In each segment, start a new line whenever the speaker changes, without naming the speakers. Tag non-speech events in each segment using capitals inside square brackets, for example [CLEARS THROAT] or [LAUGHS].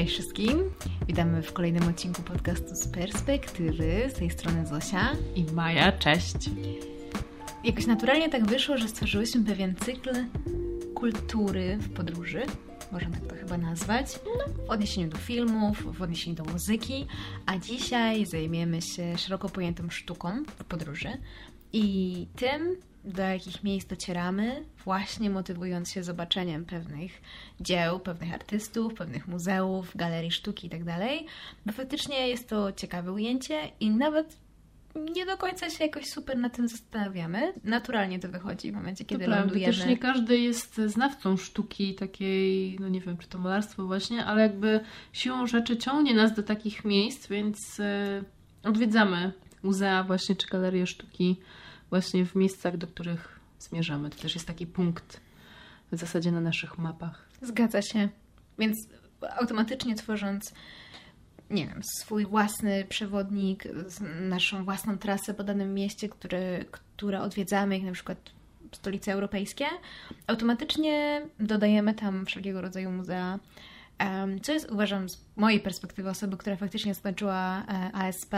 Cześć wszystkim! Witamy w kolejnym odcinku podcastu z perspektywy. Z tej strony Zosia
i Maja. Cześć!
Jakoś naturalnie tak wyszło, że stworzyłyśmy pewien cykl kultury w podróży, można tak to chyba nazwać, w odniesieniu do filmów, w odniesieniu do muzyki, a dzisiaj zajmiemy się szeroko pojętą sztuką w podróży i tym, do jakich miejsc docieramy, właśnie motywując się zobaczeniem pewnych dzieł, pewnych artystów, pewnych muzeów, galerii sztuki itd. Tak bo faktycznie jest to ciekawe ujęcie i nawet nie do końca się jakoś super na tym zastanawiamy. Naturalnie to wychodzi w momencie, kiedy
to
lądujemy.
Prawda. Też nie każdy jest znawcą sztuki takiej, no nie wiem, czy to malarstwo właśnie, ale jakby siłą rzeczy ciągnie nas do takich miejsc, więc e, odwiedzamy muzea właśnie, czy galerie sztuki właśnie w miejscach, do których zmierzamy. To też jest taki punkt w zasadzie na naszych mapach.
Zgadza się. Więc automatycznie tworząc nie wiem, swój własny przewodnik, naszą własną trasę po danym mieście, które, które odwiedzamy, jak na przykład stolice europejskie, automatycznie dodajemy tam wszelkiego rodzaju muzea. Co jest, uważam, z mojej perspektywy osoby, która faktycznie skończyła e, ASP,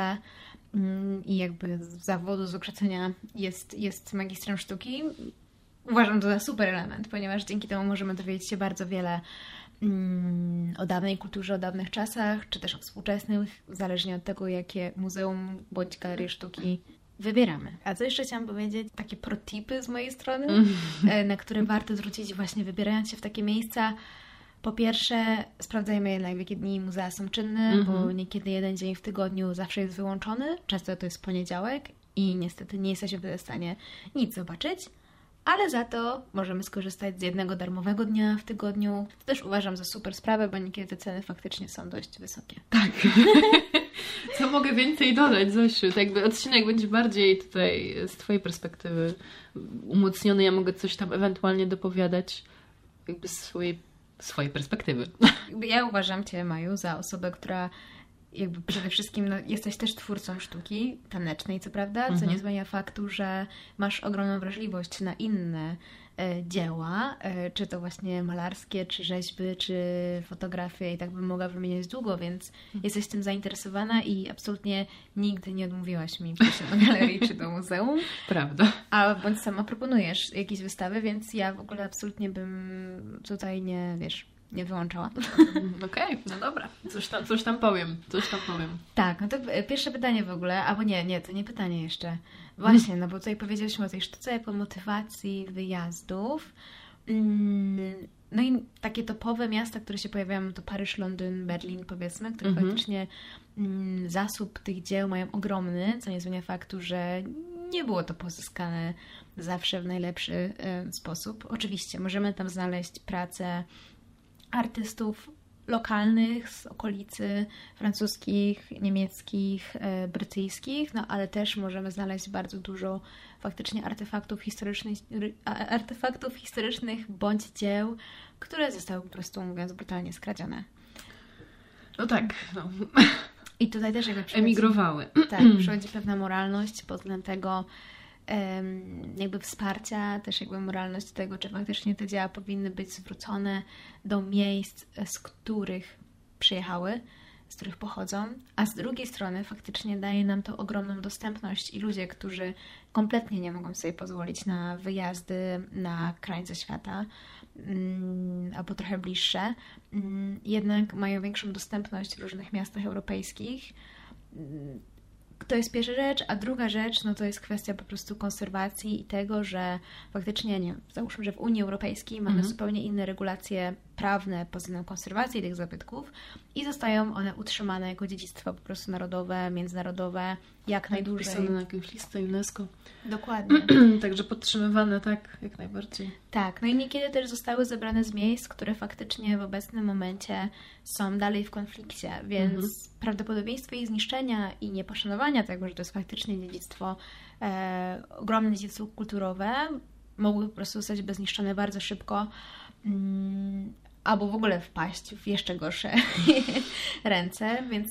i jakby z zawodu, z wykształcenia jest, jest magistrem sztuki, uważam to za super element, ponieważ dzięki temu możemy dowiedzieć się bardzo wiele mm, o dawnej kulturze, o dawnych czasach, czy też o współczesnych, zależnie od tego, jakie muzeum bądź galerię sztuki wybieramy. A co jeszcze chciałam powiedzieć? Takie protipy z mojej strony, e, na które warto zwrócić właśnie wybierając się w takie miejsca, po pierwsze, sprawdzajmy jednak, w jakie dni muzea są czynne, mm -hmm. bo mhm. niekiedy jeden dzień w tygodniu zawsze jest wyłączony. Często to jest poniedziałek i niestety nie jesteśmy w stanie nic zobaczyć. Ale za to możemy skorzystać z jednego darmowego dnia w tygodniu. To też uważam za super sprawę, bo niekiedy te ceny faktycznie są dość wysokie.
Tak. [LAUGHS] Co mogę więcej dodać, Zosiu? Jakby odcinek będzie bardziej tutaj z Twojej perspektywy umocniony. Ja mogę coś tam ewentualnie dopowiadać jakby z swojej swojej perspektywy.
Ja uważam Cię, Maju, za osobę, która jakby przede wszystkim no, jesteś też twórcą sztuki tanecznej, co prawda, co mhm. nie zmienia faktu, że masz ogromną wrażliwość na inne dzieła, e, czy to właśnie malarskie, czy rzeźby, czy fotografie i tak bym mogła wymieniać długo, więc mhm. jesteś tym zainteresowana i absolutnie nigdy nie odmówiłaś mi przejścia do galerii czy do muzeum. [LAUGHS]
Prawda.
A bądź sama proponujesz jakieś wystawy, więc ja w ogóle absolutnie bym tutaj nie, wiesz, nie wyłączała. [LAUGHS]
Okej, okay, no dobra. Coś tam, coś tam powiem, coś tam powiem.
Tak, no to pierwsze pytanie w ogóle, albo nie, nie, to nie pytanie jeszcze. Właśnie, no bo tutaj powiedzieliśmy o tej sztuce jako motywacji wyjazdów. Mm, no i takie topowe miasta, które się pojawiają, to Paryż, Londyn, Berlin, powiedzmy, które mhm. faktycznie mm, zasób tych dzieł mają ogromny, co nie zmienia faktu, że nie było to pozyskane zawsze w najlepszy y, sposób. Oczywiście możemy tam znaleźć pracę artystów lokalnych z okolicy francuskich, niemieckich, e, brytyjskich, no ale też możemy znaleźć bardzo dużo faktycznie artefaktów historycznych, artefaktów historycznych bądź dzieł, które zostały po prostu, mówiąc brutalnie, skradzione.
No tak. No.
I tutaj też jakby [LAUGHS]
emigrowały.
Tak, przychodzi pewna moralność pod względem tego, jakby wsparcia, też jakby moralność tego, czy faktycznie te dzieła powinny być zwrócone do miejsc, z których przyjechały, z których pochodzą, a z drugiej strony faktycznie daje nam to ogromną dostępność i ludzie, którzy kompletnie nie mogą sobie pozwolić na wyjazdy na krańce świata mm, albo trochę bliższe, mm, jednak mają większą dostępność w różnych miastach europejskich to jest pierwsza rzecz, a druga rzecz, no to jest kwestia po prostu konserwacji i tego, że faktycznie, nie załóżmy, że w Unii Europejskiej mamy mhm. zupełnie inne regulacje prawne pod względem konserwacji tych zabytków i zostają one utrzymane jako dziedzictwo po prostu narodowe, międzynarodowe, jak tak, najdłużej.
Wpisane na jakąś listę UNESCO.
Dokładnie. [CLEARS THROAT]
Także podtrzymywane, tak, jak najbardziej.
Tak, no i niekiedy też zostały zebrane z miejsc, które faktycznie w obecnym momencie są dalej w konflikcie, więc mhm. prawdopodobieństwo ich zniszczenia i nieposzanowania tego, że to jest faktycznie dziedzictwo, e, ogromne dziedzictwo kulturowe, mogły po prostu zostać bezniszczone bardzo szybko. Albo w ogóle wpaść w jeszcze gorsze [LAUGHS] ręce, więc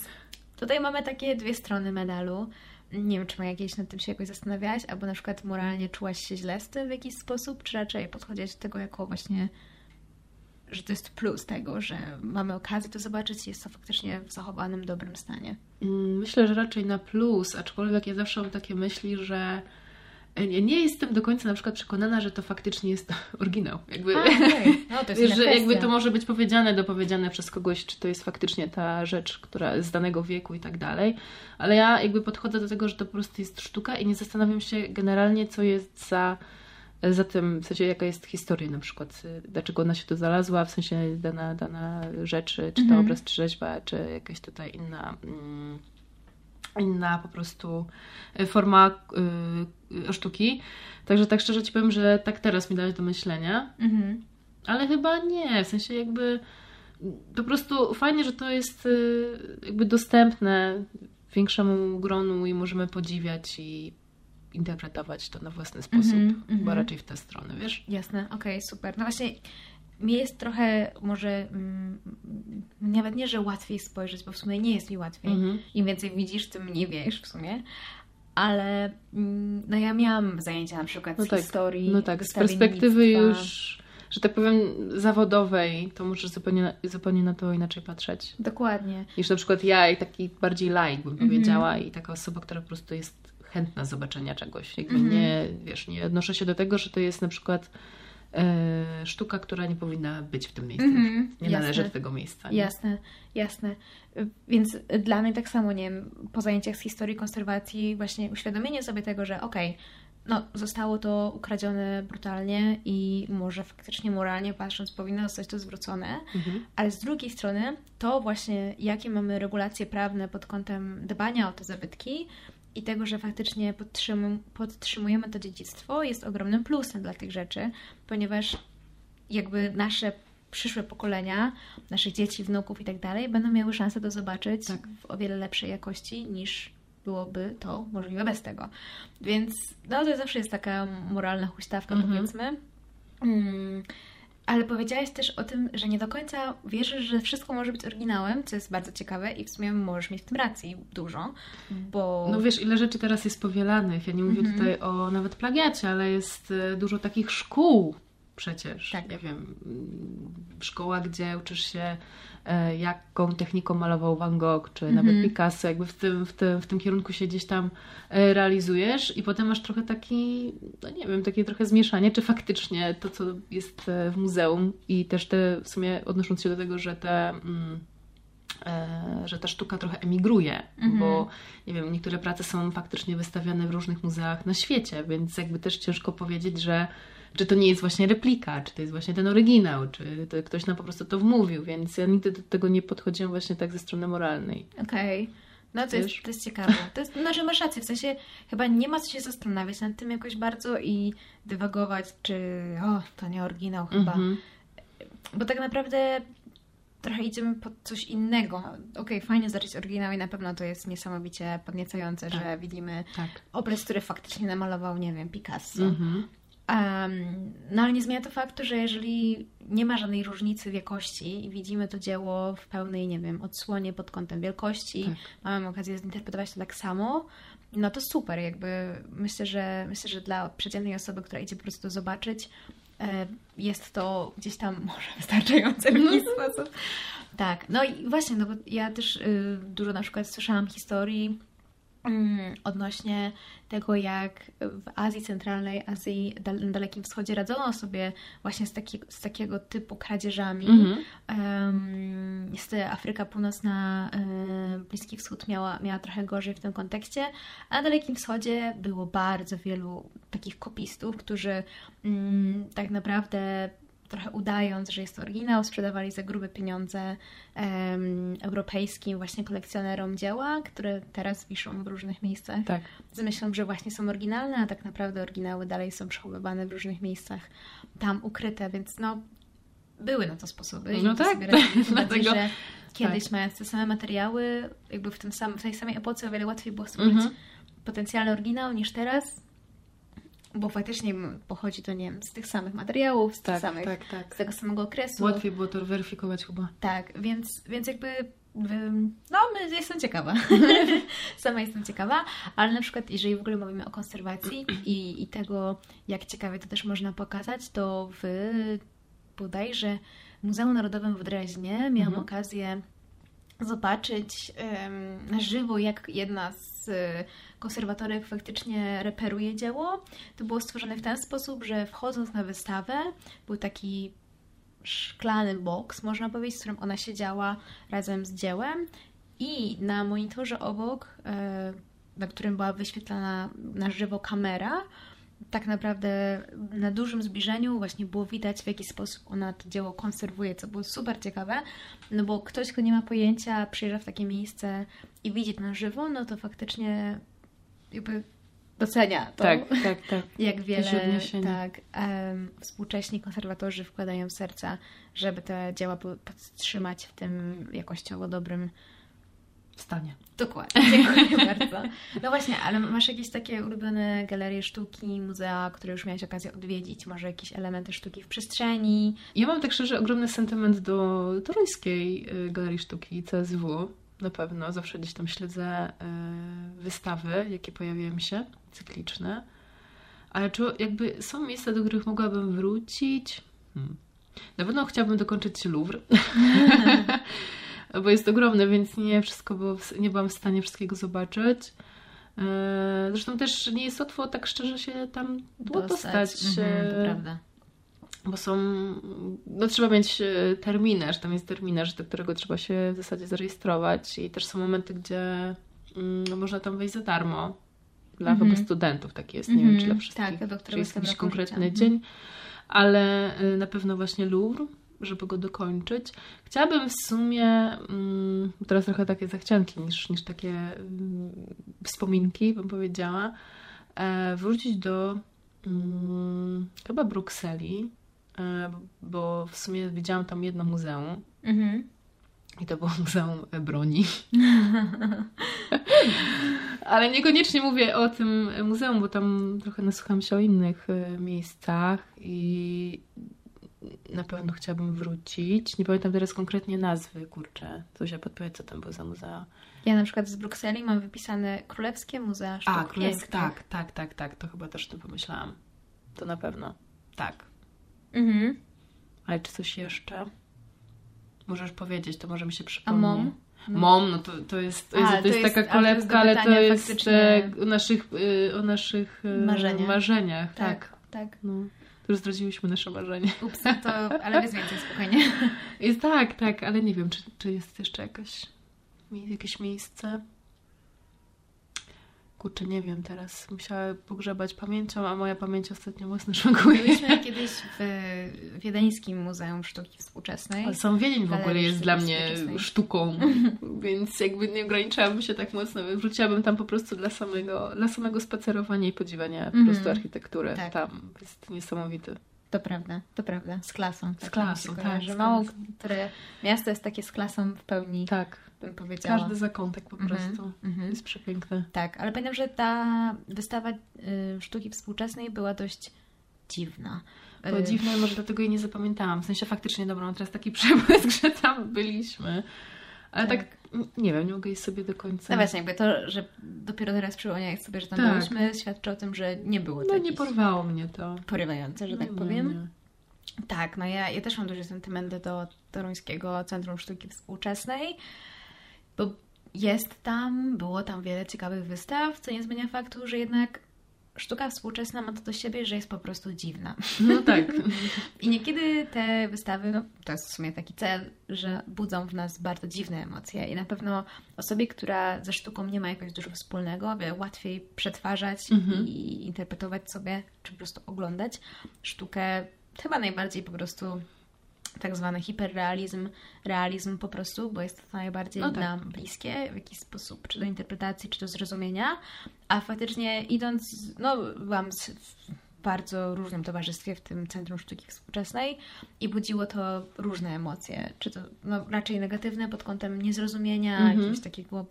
tutaj mamy takie dwie strony medalu. Nie wiem, czy ma jakieś nad tym się jakoś zastanawiałaś, albo na przykład moralnie czułaś się źle z tym w jakiś sposób, czy raczej podchodziłaś do tego jako właśnie że to jest plus tego, że mamy okazję to zobaczyć jest to faktycznie w zachowanym, dobrym stanie.
Mm, myślę, że raczej na plus, aczkolwiek ja zawsze mam takie myśli, że nie, nie jestem do końca na przykład przekonana, że to faktycznie jest [LAUGHS] oryginał. Jakby,
A, okay. no, to jest [LAUGHS]
że jakby to może być powiedziane, dopowiedziane przez kogoś, czy to jest faktycznie ta rzecz, która z danego wieku i tak dalej. Ale ja jakby podchodzę do tego, że to po prostu jest sztuka i nie zastanawiam się generalnie, co jest za za tym, w sensie jaka jest historia na przykład, dlaczego ona się tu znalazła, w sensie dana, dana rzecz, czy to mhm. obraz, czy rzeźba, czy jakaś tutaj inna, mm, inna po prostu forma y, sztuki. Także tak szczerze Ci powiem, że tak teraz mi dałeś do myślenia, mhm. ale chyba nie, w sensie jakby po prostu fajnie, że to jest jakby dostępne większemu gronu i możemy podziwiać i interpretować to na własny sposób, mm -hmm, bo raczej w tę stronę, wiesz?
Jasne, okej, okay, super. No właśnie mi jest trochę może mm, nawet nie, że łatwiej spojrzeć, bo w sumie nie jest mi łatwiej. -hmm. Im więcej widzisz, tym mniej wiesz w sumie. Ale mm, no ja miałam zajęcia na przykład no z tak, historii.
No tak, z perspektywy już, że tak powiem, zawodowej, to możesz zupełnie, zupełnie na to inaczej patrzeć.
Dokładnie.
Niż na przykład ja i taki bardziej laik bym -hmm. powiedziała i taka osoba, która po prostu jest chętna zobaczenia czegoś. Jakby -hmm. nie, wiesz, nie odnoszę się do tego, że to jest na przykład sztuka, która nie powinna być w tym miejscu. Mm -hmm. Nie jasne. należy do tego miejsca. Nie?
Jasne, jasne. Więc dla mnie tak samo, nie wiem, po zajęciach z historii konserwacji właśnie uświadomienie sobie tego, że okej, okay, no, zostało to ukradzione brutalnie i może faktycznie moralnie patrząc powinno zostać to zwrócone, mhm. ale z drugiej strony to właśnie jakie mamy regulacje prawne pod kątem dbania o te zabytki, i tego, że faktycznie podtrzymujemy to dziedzictwo, jest ogromnym plusem dla tych rzeczy, ponieważ jakby nasze przyszłe pokolenia, naszych dzieci, wnuków i tak dalej, będą miały szansę to zobaczyć tak. w o wiele lepszej jakości niż byłoby to możliwe bez tego. Więc no, to zawsze jest taka moralna huśtawka, mhm. powiedzmy. Mm. Ale powiedziałaś też o tym, że nie do końca wierzysz, że wszystko może być oryginałem, co jest bardzo ciekawe i w sumie możesz mieć w tym racji dużo, bo...
No wiesz, ile rzeczy teraz jest powielanych. Ja nie mówię mm -hmm. tutaj o nawet plagiacie, ale jest e, dużo takich szkół przecież. Tak. Nie wiem, szkoła, gdzie uczysz się E, jaką techniką malował Van Gogh, czy nawet mm -hmm. Picasso, jakby w tym, w, tym, w tym kierunku się gdzieś tam e, realizujesz i potem masz trochę taki, no nie wiem, takie trochę zmieszanie, czy faktycznie to, co jest e, w muzeum i też te, w sumie odnosząc się do tego, że te... Mm, że ta sztuka trochę emigruje, -hmm. bo nie wiem, niektóre prace są faktycznie wystawiane w różnych muzeach na świecie, więc jakby też ciężko powiedzieć, że czy to nie jest właśnie replika, czy to jest właśnie ten oryginał, czy to ktoś nam po prostu to wmówił, więc ja nigdy do tego nie podchodziłam właśnie tak ze strony moralnej.
Okej. Okay. No to jest, to jest ciekawe. To jest, no, że masz rację, w sensie chyba nie ma co się zastanawiać nad tym jakoś bardzo i dywagować, czy o, to nie oryginał chyba. Mm -hmm. Bo tak naprawdę trochę idziemy pod coś innego. Okej, okay, fajnie zacząć oryginał i na pewno to jest niesamowicie podniecające, tak. że widzimy tak. obraz, który faktycznie namalował, nie wiem, Picasso. Mm -hmm. Um, no ale nie zmienia to faktu, że jeżeli nie ma żadnej różnicy w jakości i widzimy to dzieło w pełnej, nie wiem, odsłonie pod kątem wielkości, tak. mamy okazję zinterpretować to tak samo, no to super, jakby myślę, że myślę, że dla przeciętnej osoby, która idzie po prostu zobaczyć, e, jest to gdzieś tam może wystarczające w jakiś no. sposób. Tak, no i właśnie, no bo ja też y, dużo na przykład słyszałam historii odnośnie tego, jak w Azji Centralnej, Azji na Dalekim Wschodzie radzono sobie właśnie z, taki, z takiego typu kradzieżami. Mm -hmm. um, niestety Afryka Północna, um, Bliski Wschód miała, miała trochę gorzej w tym kontekście, a na Dalekim Wschodzie było bardzo wielu takich kopistów, którzy um, tak naprawdę trochę udając, że jest to oryginał, sprzedawali za grube pieniądze europejskim właśnie kolekcjonerom dzieła, które teraz wiszą w różnych miejscach. Tak. Z myślą, że właśnie są oryginalne, a tak naprawdę oryginały dalej są przechowywane w różnych miejscach tam ukryte, więc no były na to sposoby.
No tak, [LAUGHS]
dlatego... że kiedyś tak. mając te same materiały, jakby w, tym sam, w tej samej epoce o wiele łatwiej było stworzyć mm -hmm. potencjalny oryginał niż teraz bo faktycznie pochodzi to, nie wiem, z tych samych materiałów, z, tak, samych, tak, tak. z tego samego okresu.
Łatwiej było to weryfikować chyba.
Tak, więc, więc jakby no, jestem ciekawa. [LAUGHS] Sama jestem ciekawa, ale na przykład, jeżeli w ogóle mówimy o konserwacji i, i tego, jak ciekawie to też można pokazać, to w bodajże Muzeum Narodowym w Dreźnie miałam
Mhm.
okazję zobaczyć na żywo, jak jedna z e, konserwatorek faktycznie reperuje dzieło. To było stworzone w ten sposób, że wchodząc na wystawę, był taki szklany boks, można powiedzieć, w którym ona siedziała razem z dziełem i na monitorze obok, e, na którym była wyświetlana na żywo kamera, tak naprawdę na dużym zbliżeniu właśnie było widać, w jaki sposób ona to dzieło konserwuje, co było super ciekawe, no bo ktoś, kto nie ma pojęcia, przyjeżdża w takie miejsce i widzi to na żywo, no to faktycznie jakby docenia to,
Tak, tak, tak. [LAUGHS]
jak wiele tak, em, współcześni konserwatorzy wkładają serca, żeby te dzieła po- podtrzymać w tym jakościowo dobrym
Stanie.
Dokładnie, dziękuję [LAUGHS] bardzo. No właśnie, ale masz jakieś takie ulubione galerie sztuki, muzea, które już miałeś okazję odwiedzić? Może jakieś elementy sztuki w przestrzeni?
Ja mam tak szczerze ogromny sentyment do toruńskiej y, Galerii Sztuki CSW. Na pewno. Zawsze gdzieś tam śledzę y, wystawy, jakie pojawiają się, cykliczne. Ale czy jakby są miejsca, do których mogłabym wrócić? Hmm. Na pewno chciałabym dokończyć Louvre. [LAUGHS] [LAUGHS] Bo jest ogromne, więc nie wszystko było, nie byłam w stanie wszystkiego zobaczyć. Y, Zresztą też nie jest łatwo tak szczerze się tam było dostać.
Mhm, to
y,
prawda.
bo są, no trzeba mieć e, terminarz, tam jest terminarz, do którego trzeba się w zasadzie zarejestrować i też są momenty, gdzie mm, można tam wejść za darmo. Dla
Mhm.
chyba studentów tak jest, nie wiem czy dla
Mhm,
wszystkich,
tak, do
czy jest jakiś konkretny
życia.
dzień, ale e, na pewno właśnie Louvre, żeby go dokończyć. Chciałabym w sumie, mm, teraz trochę takie zachcianki niż, niż takie mm, wspominki, bym powiedziała, e, wrócić do mm, chyba Brukseli, e, bo w sumie widziałam tam jedno muzeum
Mhm.
i to było Muzeum Broni. [LAUGHS] Ale niekoniecznie mówię o tym muzeum, bo tam trochę nasłucham się o innych e, miejscach i na pewno chciałabym wrócić. Nie pamiętam teraz konkretnie nazwy, kurczę. Zuzia podpowiedz, co tam było za muzea.
Ja na przykład z Brukseli mam wypisane Królewskie Muzea Sztuk
A, królewskie. Tak, tak, tak, tak. To chyba też o tym pomyślałam. To na pewno. Tak.
Mhm.
Ale czy coś jeszcze? Możesz powiedzieć, to może mi się
A
przypomni.
MOM?
Mom, no to, to jest, to jest,
A,
to jest
jest-
taka
to jest
kolebka, ale to jest
faktycznie-
e, o naszych, e, o naszych e,
Marzeniach.
marzeniach. Tak.
Tak, tak.
No. To już zdradziłyśmy nasze marzenie.
Ups, to, ale bez więcej, spokojnie.
Jest tak, tak, ale nie wiem, czy, czy jest jeszcze jakaś, jakieś miejsce. Kurczę, nie wiem teraz. Musiała pogrzebać pamięcią, a moja pamięć ostatnio mocno [LAUGHS] szwankuje.
Byliśmy kiedyś w Wiedeńskim Muzeum Sztuki Współczesnej.
Ale sam Wiedeń w ogóle jest dla mnie sztuką, [LAUGHS] więc jakby nie ograniczałabym się tak mocno. Wróciłabym tam po prostu dla samego, dla samego spacerowania i podziwiania po
Mhm.
prostu architektury.
Tak.
Tam jest niesamowity.
To prawda, to prawda. Z klasą.
Z klasą, tak,
kojarzy.
z
Mało
klasą.
które miasto jest takie z klasą w pełni,
Tak,
bym powiedziała.
każdy zakątek po
Mhm,
prostu
mhm.
jest przepiękny.
Tak, ale pamiętam, że ta wystawa y, sztuki współczesnej była dość dziwna.
Było
Y,
dziwne, może dlatego jej nie zapamiętałam. W sensie faktycznie, dobra, mam teraz taki [LAUGHS] przebłysk, że tam byliśmy. Ale tak, n- nie wiem, nie mogę jej sobie do końca...
No właśnie, jakby to, że dopiero teraz przypomniałeś sobie, że tam
Tak.
byliśmy, świadczy o tym, że nie było to
No nie porwało mnie to.
porywające, że tak
Nie,
powiem.
nie.
Tak, no ja, ja też mam duże sentymenty do Toruńskiego Centrum Sztuki Współczesnej, bo jest tam, było tam wiele ciekawych wystaw, co nie zmienia faktu, że jednak sztuka współczesna ma to do siebie, że jest po prostu dziwna.
No tak. [LAUGHS]
I niekiedy te wystawy, no to jest w sumie taki cel, że budzą w nas bardzo dziwne emocje i na pewno osobie, która ze sztuką nie ma jakoś dużo wspólnego, o wiele łatwiej przetwarzać
Mhm.
i interpretować sobie, czy po prostu oglądać sztukę chyba najbardziej po prostu tak zwany hiperrealizm, realizm po prostu, bo jest to najbardziej
No tak.
nam bliskie w jakiś sposób, czy do interpretacji, czy do zrozumienia, a faktycznie idąc, no byłam z, w bardzo różnym towarzystwie w tym Centrum Sztuki Współczesnej i budziło to różne emocje, czy to no, raczej negatywne pod kątem niezrozumienia,
Mhm.
jakiegoś takiego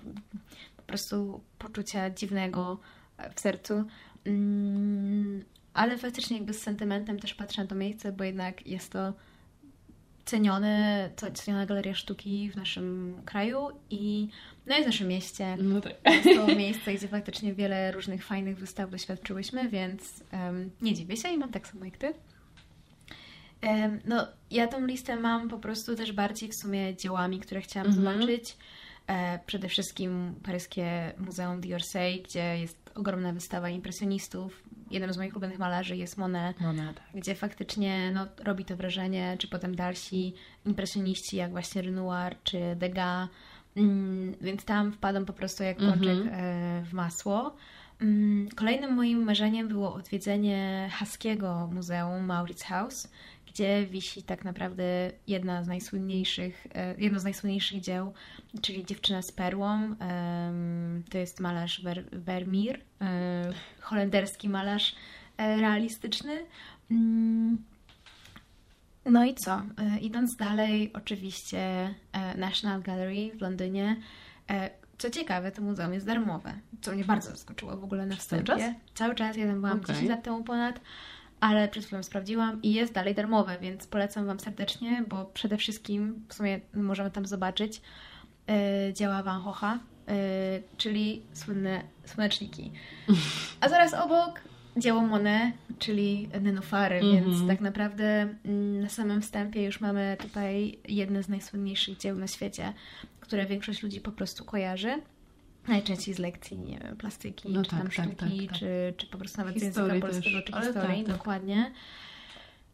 po prostu poczucia dziwnego w sercu, Mm, ale faktycznie jakby z sentymentem też patrzę na to miejsce, bo jednak jest to cenione, to ceniona galeria sztuki w naszym kraju i no i w naszym mieście.
No tak.
Jest to miejsce, gdzie faktycznie wiele różnych fajnych wystaw doświadczyłyśmy, więc em, nie dziwię się i mam tak samo jak ty. Em, No, ja tą listę mam po prostu też bardziej w sumie dziełami, które chciałam
Mhm.
zobaczyć. E, przede wszystkim paryskie Muzeum d'Orsay, gdzie jest ogromna wystawa impresjonistów. Jednym z moich ulubionych malarzy jest Monet,
no, tak.
gdzie faktycznie no, robi to wrażenie, czy potem dalsi impresjoniści, jak właśnie Renoir czy Degas. Mm, więc tam wpadam po prostu jak pączek e, w masło. Mm, Kolejnym moim marzeniem było odwiedzenie haskiego muzeum Maurits House, gdzie wisi tak naprawdę jedna z najsłynniejszych, e, jedno z najsłynniejszych dzieł, czyli Dziewczyna z perłą. To jest malarz Ver, Vermeer, e, holenderski malarz e, realistyczny. Mm, No i co? Idąc dalej, oczywiście National Gallery w Londynie. Co ciekawe, to muzeum jest darmowe, co mnie bardzo zaskoczyło w ogóle na
Przez cały
wstępie.
czas?
Cały czas, ja tam byłam
Okej.
10 lat temu ponad, ale przed chwilą sprawdziłam i jest dalej darmowe, więc polecam Wam serdecznie, bo przede wszystkim w sumie możemy tam zobaczyć e, dzieła Van Gogha, e, czyli słynne słoneczniki. A zaraz obok dzieło Monet, czyli nenufary,
Mhm.
więc tak naprawdę mm, na samym wstępie już mamy tutaj jedne z najsłynniejszych dzieł na świecie, które większość ludzi po prostu kojarzy. Najczęściej z lekcji, nie wiem, plastyki,
No
czy
tak,
tam
tak,
sztuki,
tak, tak.
Czy, czy po prostu nawet z
Historii
języka polskiego,
też,
czy
ale
historii,
tak, tak.
dokładnie.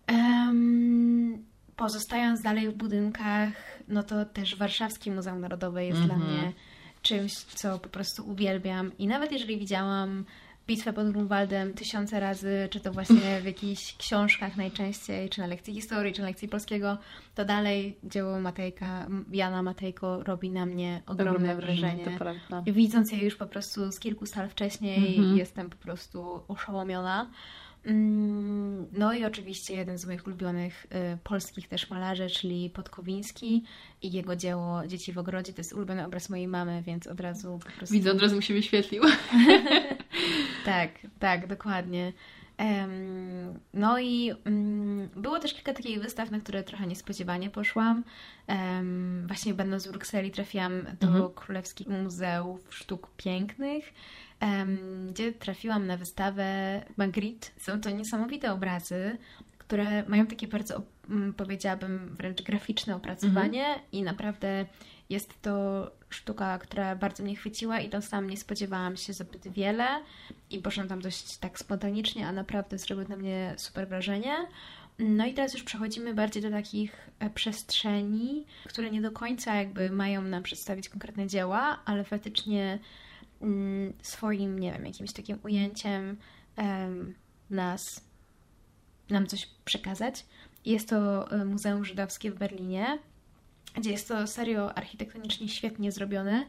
Em, pozostając dalej w budynkach, no to też Warszawskie Muzeum Narodowe jest dla
Mhm.
mnie czymś, co po prostu uwielbiam. I nawet jeżeli widziałam Bitwę pod Grunwaldem tysiące razy, czy to właśnie w jakichś książkach najczęściej, czy na lekcji historii, czy na lekcji polskiego, to dalej dzieło Matejka, Jana Matejko robi na mnie ogromne, wrażenie. Widząc je już po prostu z kilku sal wcześniej,
Mhm.
jestem po prostu oszołomiona. Mm, No i oczywiście jeden z moich ulubionych y, polskich też malarzy, czyli Podkowiński i jego dzieło Dzieci w ogrodzie. To jest ulubiony obraz mojej mamy, więc od razu po prostu...
Widzę, od razu mi się wyświetlił. [LAUGHS]
Tak, tak, dokładnie. No i mm, było też kilka takich wystaw, na które trochę niespodziewanie poszłam. Właśnie będąc w Brukseli trafiłam do
Mhm.
Królewskich Muzeów Sztuk Pięknych, gdzie trafiłam na wystawę Magritte. Są to niesamowite obrazy, które mają takie bardzo, mm, powiedziałabym, wręcz graficzne opracowanie i naprawdę jest to sztuka, która bardzo mnie chwyciła i to sam nie spodziewałam się zbyt wiele i poszłam tam dość tak spontanicznie, a naprawdę zrobił na mnie super wrażenie. No i teraz już przechodzimy bardziej do takich e, przestrzeni, które nie do końca jakby mają nam przedstawić konkretne dzieła, ale faktycznie mm, swoim, nie wiem, jakimś takim ujęciem em, nas, nam coś przekazać. Jest to e, Muzeum Żydowskie w Berlinie, gdzie jest to serio architektonicznie świetnie zrobione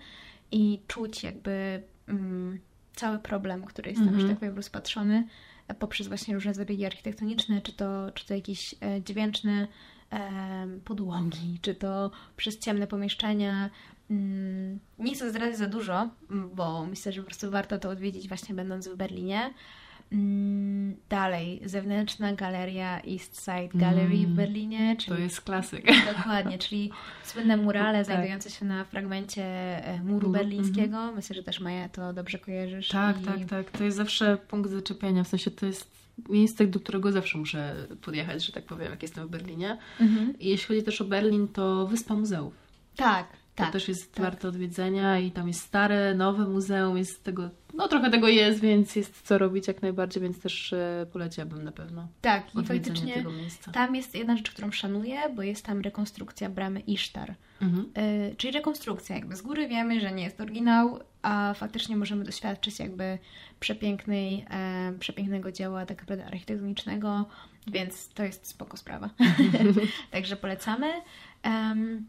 i czuć jakby mm, cały problem, który jest tam,
Mhm.
że tak powiem, rozpatrzony e, poprzez właśnie różne zabiegi architektoniczne, czy to, czy to jakieś e, dźwięczne em, podłogi, czy to przez ciemne pomieszczenia. Mm, Nie chcę zdradzić za dużo, mm, bo myślę, że po prostu warto to odwiedzić właśnie będąc w Berlinie. Mm, Dalej, zewnętrzna galeria East Side Gallery w
Mm,
Berlinie, czyli
To jest klasyk.
Dokładnie, czyli słynne murale
Tak.
znajdujące się na fragmencie e, muru berlińskiego. Myślę, że też Maja to dobrze kojarzysz.
Tak,
I-
tak, tak. To jest zawsze punkt zaczepienia. W sensie to jest miejsce, do którego zawsze muszę podjechać, że tak powiem, jak jestem w Berlinie.
Mhm.
I jeśli chodzi też o Berlin, to Wyspa Muzeów.
Tak,
To
tak.
też jest
tak.
warte odwiedzenia i tam jest stare, nowe muzeum, jest tego, no trochę tego jest, więc jest co robić jak najbardziej, więc też e, poleciłabym na pewno
Tak, i faktycznie
tego miejsca.
tam jest jedna rzecz, którą szanuję, bo jest tam rekonstrukcja bramy Isztar.
Mhm.
Y, czyli rekonstrukcja, jakby z góry wiemy, że nie jest oryginał, a faktycznie możemy doświadczyć jakby przepięknej, e, przepięknego dzieła tak naprawdę architektonicznego, więc to jest spoko sprawa. [LAUGHS] Także polecamy. Em,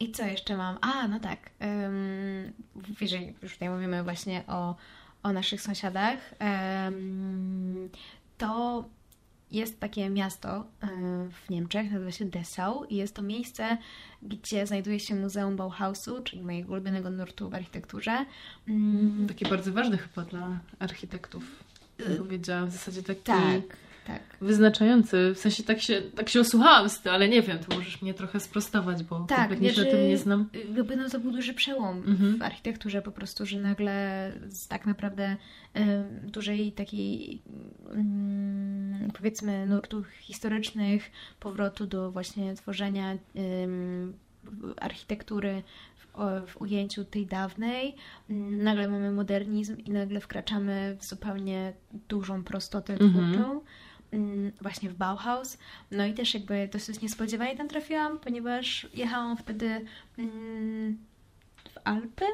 I co jeszcze mam? A, no tak. Um, jeżeli już tutaj mówimy właśnie o, o naszych sąsiadach, em, to jest takie miasto e, w Niemczech, nazywa się Dessau i jest to miejsce, gdzie znajduje się Muzeum Bauhausu, czyli mojego ulubionego nurtu w architekturze. Mm,
Taki bardzo ważny chyba dla architektów. bym Powiedziałam w zasadzie taki
tak, tak.
wyznaczający. W sensie tak się, tak się osłuchałam z tym, ale nie wiem, to możesz mnie trochę sprostować, bo
Tak,
kompletnie się o
znaczy,
tym nie znam.
Jakby no to był duży przełom
Mhm.
w architekturze po prostu, że nagle z tak naprawdę em, dużej takiej mm, powiedzmy nurtów historycznych, powrotu do właśnie tworzenia ym, architektury w, ujęciu tej dawnej. Nagle mamy modernizm i nagle wkraczamy w zupełnie dużą prostotę
Mhm.
twórczą. Mm, Właśnie w Bauhaus. No i też jakby dosyć niespodziewanie tam trafiłam, ponieważ jechałam wtedy mm, w Alpy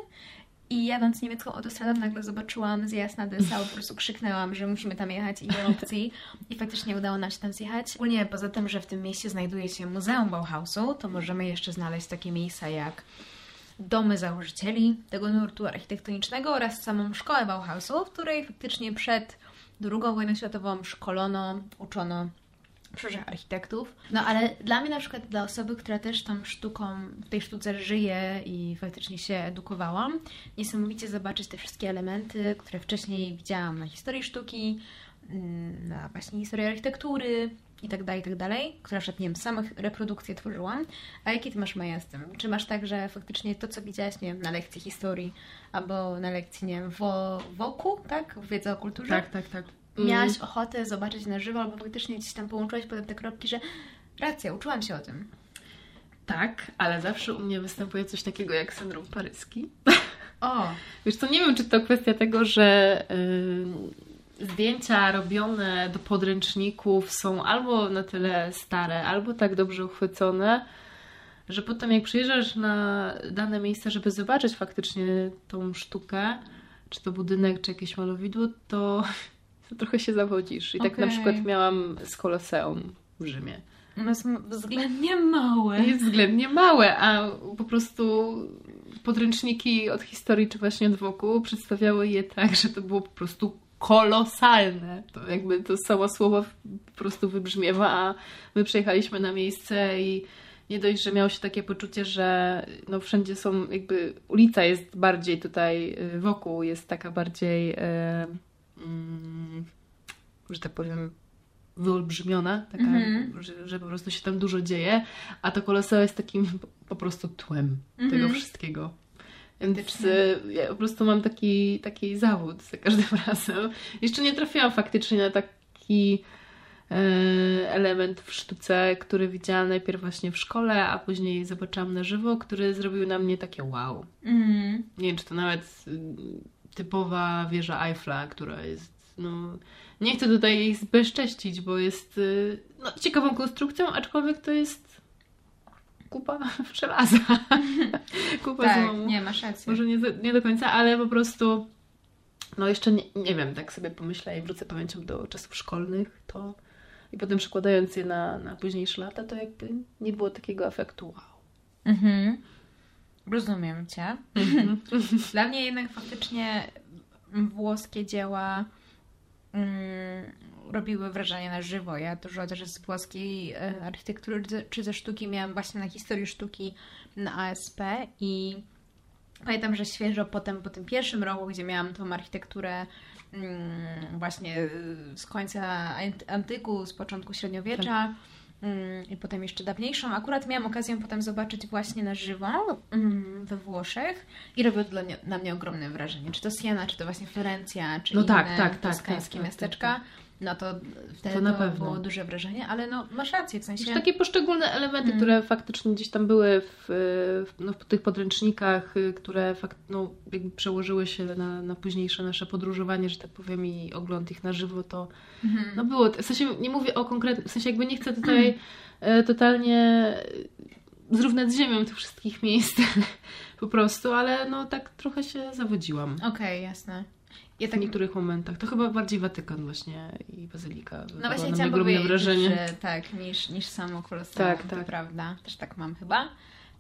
i jadąc niemiecką autostradą nagle zobaczyłam zjazd na Dessau, po prostu krzyknęłam, że musimy tam jechać i nie opcji. I faktycznie udało nam się tam zjechać. Ogólnie poza tym, że w tym mieście znajduje się Muzeum Bauhausu, to możemy jeszcze znaleźć takie miejsca jak domy założycieli tego nurtu architektonicznego oraz samą szkołę Bauhausu, w której faktycznie przed II wojną światową szkolono, uczono przyszłych architektów. No ale dla mnie na przykład, dla osoby, która też tą sztuką, w tej sztuce żyje i faktycznie się edukowałam, niesamowicie zobaczyć te wszystkie elementy, które wcześniej widziałam na historii sztuki, na właśnie historii architektury i tak dalej, i tak dalej, przykład, nie wiem, samych reprodukcje tworzyłam. A jakie ty masz Maja z tym? Czy masz tak, że faktycznie to, co widziałaś, nie wiem, na lekcji historii albo na lekcji, nie wiem, wo, wokół, tak? Wiedza o kulturze?
Tak, tak, tak.
miałaś ochotę zobaczyć na żywo, albo faktycznie gdzieś tam połączyłaś potem te kropki, że racja, uczyłam się o tym.
Tak, ale zawsze u mnie występuje coś takiego jak syndrom paryski.
O, [LAUGHS]
Wiesz co, nie wiem, czy to kwestia tego, że y, zdjęcia robione do podręczników są albo na tyle stare, albo tak dobrze uchwycone, że potem jak przyjeżdżasz na dane miejsce, żeby zobaczyć faktycznie tą sztukę, czy to budynek, czy jakieś malowidło, to, [LAUGHS] to trochę się zawodzisz. I tak na przykład miałam z Koloseum w Rzymie.
ono jest względnie małe.
Jest [LAUGHS] względnie małe, a po prostu podręczniki od historii czy właśnie od wokół przedstawiały je tak, że to było po prostu kolosalne. To jakby to samo słowo po prostu wybrzmiewa, a my przyjechaliśmy na miejsce i nie dość, że miało się takie poczucie, że no wszędzie są jakby ulica jest bardziej tutaj y, wokół, jest taka bardziej e, mm, że tak powiem wyolbrzymiona, taka,
Mhm.
że, że po prostu się tam dużo dzieje, a to Koloseo jest takim po- prostu tłem
Mhm.
tego wszystkiego. Więc y, ja po prostu mam taki, taki zawód za każdym [LAUGHS] razem. Jeszcze nie trafiłam faktycznie na taki e, element w sztuce, który widziałam najpierw właśnie w szkole, a później zobaczyłam na żywo, który zrobił na mnie takie wow.
Mhm.
Nie wiem, czy to nawet y, typowa wieża Eiffla, która jest, no... Nie chcę tutaj jej zbezcześcić, bo jest y, no, ciekawą konstrukcją, aczkolwiek to jest kupa [LAUGHS] żelaza. [LAUGHS] kupa
Tak,
złomu.
nie, masz rację.
Może nie, nie do końca, ale po prostu no jeszcze nie, nie wiem, tak sobie pomyślę i wrócę pamięcią do czasów szkolnych, to i potem przekładając je na, na późniejsze lata, to jakby nie było takiego efektu wow.
Mhm. Rozumiem Cię. [LAUGHS] Dla mnie jednak faktycznie włoskie dzieła mm, robiły wrażenie na żywo. Ja dużo też z włoskiej e, architektury czy ze- sztuki miałam właśnie na historii sztuki na ASP i pamiętam, że świeżo potem, po tym pierwszym roku, gdzie miałam tą architekturę mm, właśnie y, z końca ant- antyku, z początku średniowiecza, Mm, i potem jeszcze dawniejszą. Akurat miałam okazję potem zobaczyć właśnie na żywo mm, we Włoszech i robiło to dla mnie, na mnie ogromne wrażenie. Czy to Siena, czy to właśnie Florencja, czy
No
inne
tak, tak, tak, tak, tak,
miasteczka.
tak,
No to wtedy
To na pewno.
było duże wrażenie, ale no masz rację, w sensie...
Już takie poszczególne elementy,
Mm.
które faktycznie gdzieś tam były w, w, no, w tych podręcznikach, y, które fakt, no, jakby przełożyły się na, na późniejsze nasze podróżowanie, że tak powiem, i ogląd ich na żywo, to
Mhm.
no było. W sensie nie mówię o konkretnym, w sensie jakby nie chcę tutaj e, totalnie zrównać z ziemią tych wszystkich miejsc [LAUGHS] po prostu, ale no tak trochę się zawodziłam.
Okej, jasne. Ja
W
tak,
niektórych momentach. To chyba bardziej Watykan właśnie i Bazylika.
no właśnie chciałam powiedzieć,
wrażenie.
że tak, niż, niż samo Koloseum,
Tak,
to
tak.
prawda. Też tak mam chyba.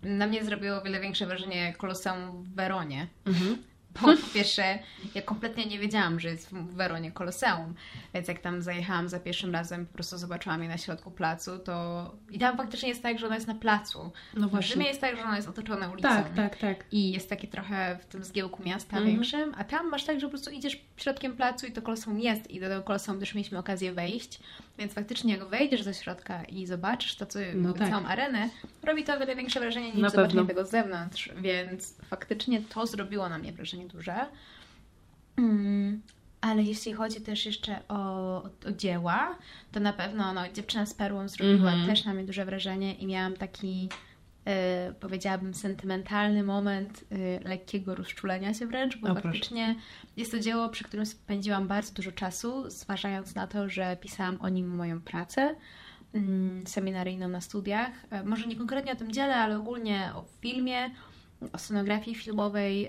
Na mnie zrobiło o wiele większe wrażenie Koloseum w Weronie.
Mhm.
Bo po pierwsze, ja kompletnie nie wiedziałam, że jest w Weronie Koloseum, więc jak tam zajechałam za pierwszym razem, po prostu zobaczyłam je na środku placu, to... I tam faktycznie jest tak, że ona jest na placu.
No
W
właśnie.
Rzymie jest tak, że ona jest otoczona ulicą.
Tak, tak, tak.
I jest takie trochę w tym zgiełku miasta
Mhm.
większym, a tam masz tak, że po prostu idziesz środkiem placu i to koloseum jest i do tego koloseum też mieliśmy okazję wejść, więc faktycznie jak wejdziesz do środka i zobaczysz to, co
No tak.
całą arenę, robi to o wiele większe wrażenie niż zobaczenie tego z zewnątrz, więc faktycznie to zrobiło na mnie wrażenie duże. Mm. Ale jeśli chodzi też jeszcze o, o dzieła, to na pewno no, Dziewczyna z perłą zrobiła
Mhm.
też na mnie duże wrażenie i miałam taki, powiedziałabym, sentymentalny moment e, lekkiego rozczulenia się wręcz, bo
O, proszę.
faktycznie jest to dzieło, przy którym spędziłam bardzo dużo czasu, zważając na to, że pisałam o nim moją pracę mm, seminaryjną na studiach. E, Może nie konkretnie o tym dziele, ale ogólnie o filmie, o scenografii filmowej,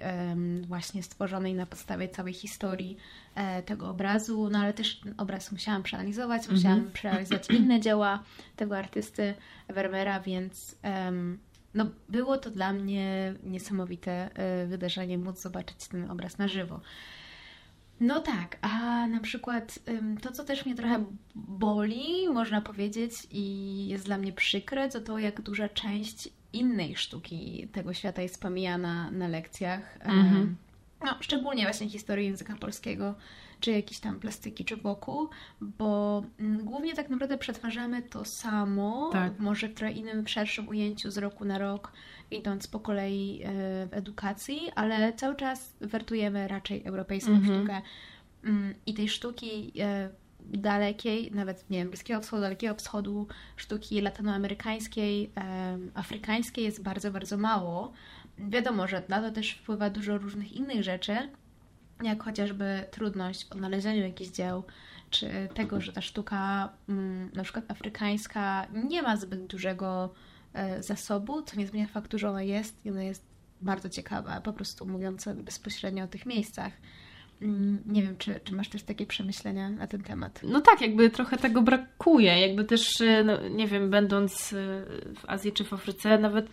właśnie stworzonej na podstawie całej historii e, tego obrazu, no ale też ten obraz musiałam przeanalizować, musiałam przeanalizować inne dzieła tego artysty Vermeera, więc em, no, było to dla mnie niesamowite e, wydarzenie móc zobaczyć ten obraz na żywo. No tak, a na przykład to, co też mnie trochę boli, można powiedzieć, i jest dla mnie przykre, to to, jak duża część innej sztuki tego świata jest pomijana na lekcjach. Ym,
Mhm.
No, szczególnie właśnie historii języka polskiego, czy jakieś tam plastyki, czy wokół, bo mm, głównie tak naprawdę przetwarzamy to samo,
Tak.
może w trochę innym, szerszym ujęciu z roku na rok, idąc po kolei e, w edukacji, ale cały czas wertujemy raczej europejską
Mhm.
sztukę Mm, i tej sztuki e, dalekiej, nawet nie wiem, Bliskiego Wschodu, Dalekiego Wschodu, sztuki latinoamerykańskiej, e, afrykańskiej jest bardzo, bardzo mało. Wiadomo, że na to też wpływa dużo różnych innych rzeczy, jak chociażby trudność w odnalezieniu jakichś dzieł, czy tego, że ta sztuka mm, na przykład afrykańska nie ma zbyt dużego e, zasobu, co nie zmienia faktu, że ona jest i ona jest bardzo ciekawa, po prostu mówiąc bezpośrednio o tych miejscach. Mm, Nie wiem, czy, czy masz też takie przemyślenia na ten temat?
No tak, jakby trochę tego brakuje. Jakby też, e, no, nie wiem, będąc e, w Azji czy w Afryce, nawet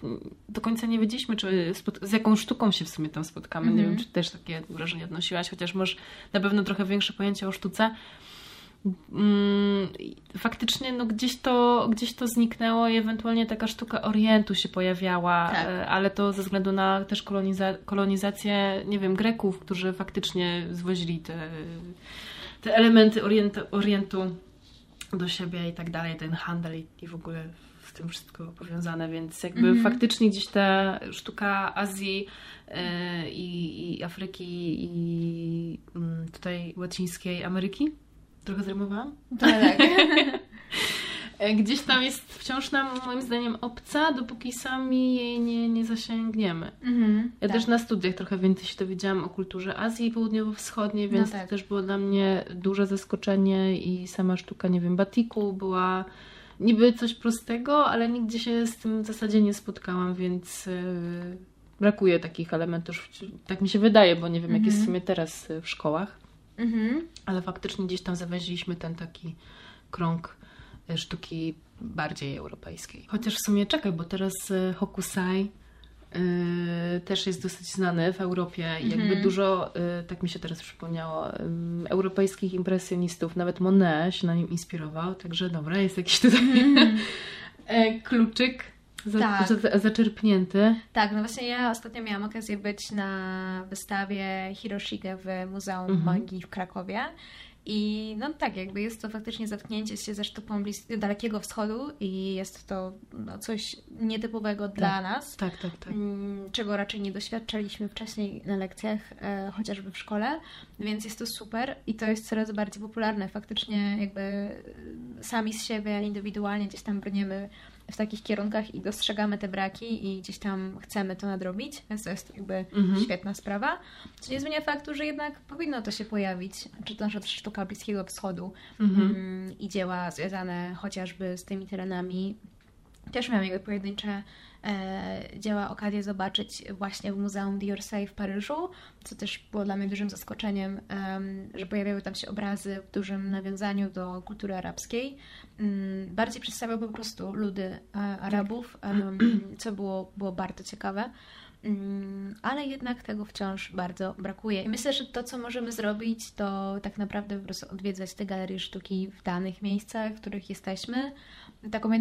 do końca nie wiedzieliśmy, czy z jaką sztuką się w sumie tam spotkamy. Nie
Mhm.
wiem, czy też takie wrażenie odnosiłaś, chociaż masz na pewno trochę większe pojęcie o sztuce. Mm, Faktycznie no, gdzieś, to, gdzieś to zniknęło i ewentualnie taka sztuka Orientu się pojawiała,
Tak.
e, ale to ze względu na też koloniza- kolonizację, nie wiem, Greków, którzy faktycznie zwozili te, te elementy orientu, orientu do siebie i tak dalej, ten handel i, i w ogóle z tym wszystko powiązane, więc jakby
Mhm.
faktycznie gdzieś ta sztuka Azji e, i, i Afryki i mm, tutaj łacińskiej Ameryki, trochę zrymowałam?
Tak, tak. [LAUGHS]
E, Gdzieś tam jest wciąż nam moim zdaniem obca, dopóki sami jej nie, nie zasięgniemy.
Mhm,
Ja
tak.
też na studiach trochę więcej się dowiedziałam o kulturze Azji Południowo-Wschodniej,
No
więc
tak.
to też było dla mnie duże zaskoczenie i sama sztuka, nie wiem, batiku była niby coś prostego, ale nigdzie się z tym w zasadzie nie spotkałam, więc yy, brakuje takich elementów, tak mi się wydaje, bo nie wiem, jak jest w
Mhm.
sumie teraz y, w szkołach,
Mhm.
ale faktycznie gdzieś tam zawęziliśmy ten taki krąg y, sztuki bardziej europejskiej. Chociaż w sumie czekaj, bo teraz y, Hokusai y, też jest dosyć znany w Europie i jakby
Mhm.
dużo, y, tak mi się teraz przypomniało, ym, europejskich impresjonistów, nawet Monet się na nim inspirował, także dobra, jest jakiś tutaj [LAUGHS] e, kluczyk za,
Tak.
za, zaczerpnięty.
Tak, no właśnie ja ostatnio miałam okazję być na wystawie Hiroshige w Muzeum
Mhm.
Magii w Krakowie. I no tak, jakby jest to faktycznie zetknięcie się ze sztuką blis- Dalekiego Wschodu i jest to no, coś nietypowego dla nas.
Tak, tak, tak.
Mm, czego raczej nie doświadczaliśmy wcześniej na lekcjach, e, chociażby w szkole, więc jest to super i to jest coraz bardziej popularne. Faktycznie jakby sami z siebie indywidualnie gdzieś tam brniemy w takich kierunkach i dostrzegamy te braki i gdzieś tam chcemy to nadrobić, więc to jest jakby
Mhm.
świetna sprawa. Co nie zmienia faktu, że jednak powinno to się pojawić, czy to nasza sztuka Bliskiego Wschodu
Mhm.
mm, i dzieła związane chociażby z tymi terenami. Też miałam jakby pojedyncze dzieła okazję zobaczyć właśnie w Muzeum d'Orsay w Paryżu, co też było dla mnie dużym zaskoczeniem, em, że pojawiały tam się obrazy w dużym nawiązaniu do kultury arabskiej. Mm, bardziej przedstawiał po prostu ludy e, Arabów, em, co było, było bardzo ciekawe. Mm, Ale jednak tego wciąż bardzo brakuje. I myślę, że to, co możemy zrobić, to tak naprawdę po prostu odwiedzać te galerie sztuki w danych miejscach, w których jesteśmy. Taką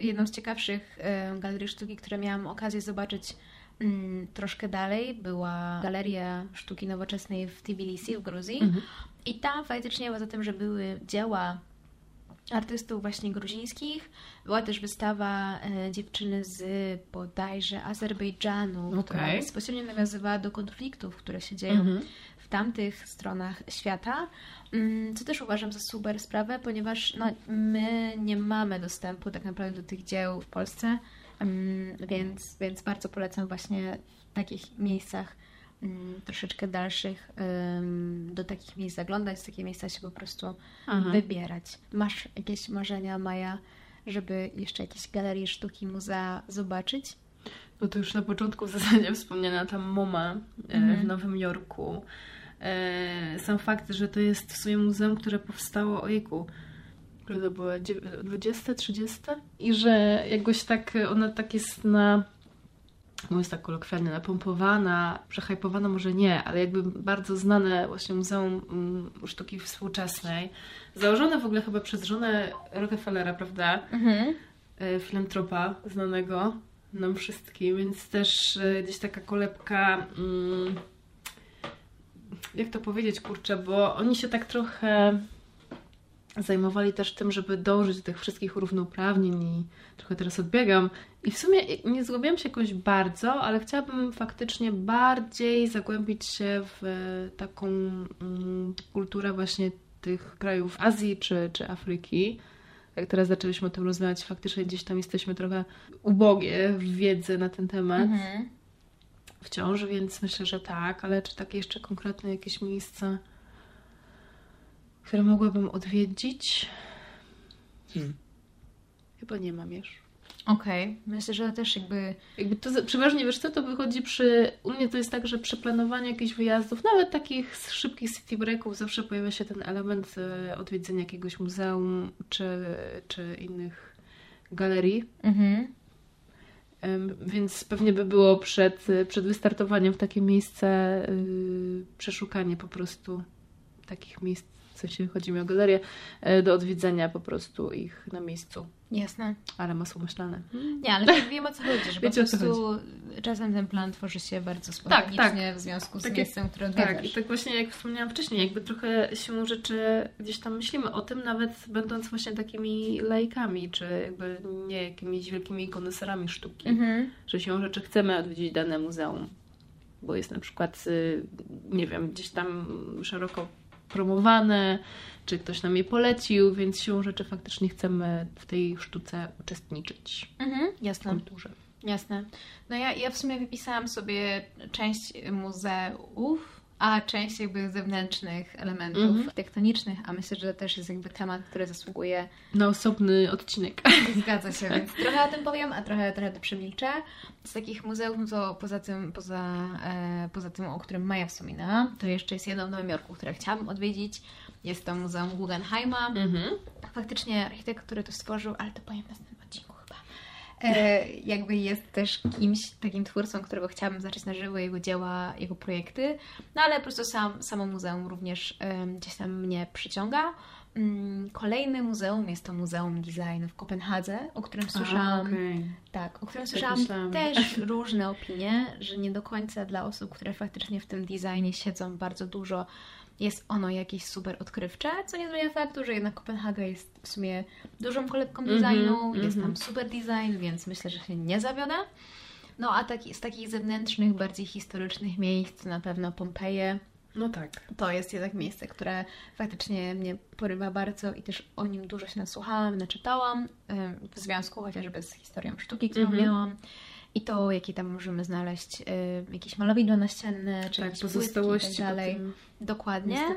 jedną z, ciekawszych e, galerii sztuki, które miałam okazję zobaczyć mm, troszkę dalej, była Galeria Sztuki Nowoczesnej w Tbilisi w Gruzji.
Mhm.
I tam faktycznie poza tym, że były dzieła artystów właśnie gruzińskich, była też wystawa e, dziewczyny z bodajże Azerbejdżanu, która
Okej.
bezpośrednio nawiązywała do konfliktów, które się dzieją
Mhm.
w tamtych stronach świata, mm, co też uważam za super sprawę, ponieważ no, my nie mamy dostępu tak naprawdę do tych dzieł w Polsce, mm, więc, więc bardzo polecam właśnie w takich miejscach mm, troszeczkę dalszych do takich miejsc zaglądać, z takie miejsca się po prostu Aha. wybierać. Masz jakieś marzenia, Maja, żeby jeszcze jakieś galerie sztuki, muzea zobaczyć?
No to już na początku w zasadzie wspomniana tam MoMA mm. w Nowym Jorku. E, sam fakt, że to jest w sumie muzeum, które powstało, ojejku, które to było 20, 30 i że jakoś tak ona tak jest na mówiąc tak kolokwialnie, napompowana, przehajpowana może nie, ale jakby bardzo znane właśnie Muzeum mm, Sztuki Współczesnej, założone w ogóle chyba przez żonę Rockefellera, prawda? Mhm. E, filantropa znanego nam wszystkim, więc też e, gdzieś taka kolebka mm, jak to powiedzieć, kurczę, bo oni się tak trochę zajmowali też tym, żeby dążyć do tych wszystkich równouprawnień i trochę teraz odbiegam. I w sumie nie zgłębiam się jakoś bardzo, ale chciałabym faktycznie bardziej zagłębić się w taką mm, kulturę właśnie tych krajów Azji czy, czy Afryki. Jak teraz zaczęliśmy o tym rozmawiać, faktycznie gdzieś tam jesteśmy trochę ubogie w wiedzy na ten temat. Mhm. Wciąż, więc myślę, że tak, ale czy takie jeszcze konkretne jakieś miejsca które mogłabym odwiedzić? Hmm. Chyba nie mam już.
Okej, okay. myślę, że też jakby...
jakby to przeważnie, wiesz co, to wychodzi przy... U mnie to jest tak, że przy planowaniu jakichś wyjazdów, nawet takich szybkich city breaków, zawsze pojawia się ten element e, odwiedzenia jakiegoś muzeum czy, czy innych galerii. Mhm. Więc pewnie by było przed, przed wystartowaniem w takie miejsce yy, przeszukanie po prostu takich miejsc w sensie chodzi mi o galerię, e, do odwiedzenia po prostu ich na miejscu.
Jasne.
Ale masło myślane.
Nie, ale wiem o co chodzi, że Wiecie, po prostu czasem ten plan tworzy się bardzo spontanicznie tak, tak. w związku z Takie, miejscem, które odwiedzasz.
Tak, i tak właśnie jak wspomniałam wcześniej, jakby trochę siłą rzeczy gdzieś tam myślimy o tym, nawet będąc właśnie takimi lajkami, czy jakby nie jakimiś wielkimi koneserami sztuki, mhm. że siłą rzeczy chcemy odwiedzić dane muzeum, bo jest na przykład, y, nie wiem, gdzieś tam szeroko promowane, czy ktoś nam je polecił, więc siłą rzeczy faktycznie chcemy w tej sztuce uczestniczyć. Mhm,
jasne. W kulturze. Jasne. No ja, ja w sumie wypisałam sobie część muzeów, a część jakby zewnętrznych elementów mhm. tektonicznych, a myślę, że to też jest jakby temat, który zasługuje
na osobny odcinek. [LAUGHS]
Zgadza się, więc trochę o tym powiem, a trochę, trochę to przemilczę. Z takich muzeów, to poza tym, poza, e, poza tym, o którym Maja wspominała, to jeszcze jest jedno w Nowym Jorku, które chciałabym odwiedzić. Jest to Muzeum Guggenheima. Mhm. Faktycznie architekt, który to stworzył, ale to powiem następnym E, jakby jest też kimś, takim twórcą, którego chciałabym zobaczyć na żywo, jego dzieła, jego projekty. No ale po prostu sam, samo muzeum również gdzieś tam mnie przyciąga. Mm, kolejne muzeum jest to Muzeum Design w Kopenhadze, o którym słyszałam. okay. Tak, o którym tak słyszałam myślałam. też [LAUGHS] różne opinie, że nie do końca dla osób, które faktycznie w tym designie siedzą bardzo dużo, jest ono jakieś super odkrywcze, co nie zmienia faktu, że jednak Kopenhaga jest w sumie dużą kolebką mm -hmm, designu, mm -hmm. jest tam super design, więc myślę, że się nie zawiodę. No a taki, z takich zewnętrznych, bardziej historycznych miejsc na pewno Pompeje.
No tak.
To jest jednak miejsce, które faktycznie mnie porywa bardzo i też o nim dużo się nasłuchałam, naczytałam w związku chociażby z historią sztuki, którą mm -hmm. miałam i to, jakie tam możemy znaleźć, y, jakieś malowidła naścienne, czy tak, jakieś pozostałości i tak dalej. Dokładnie.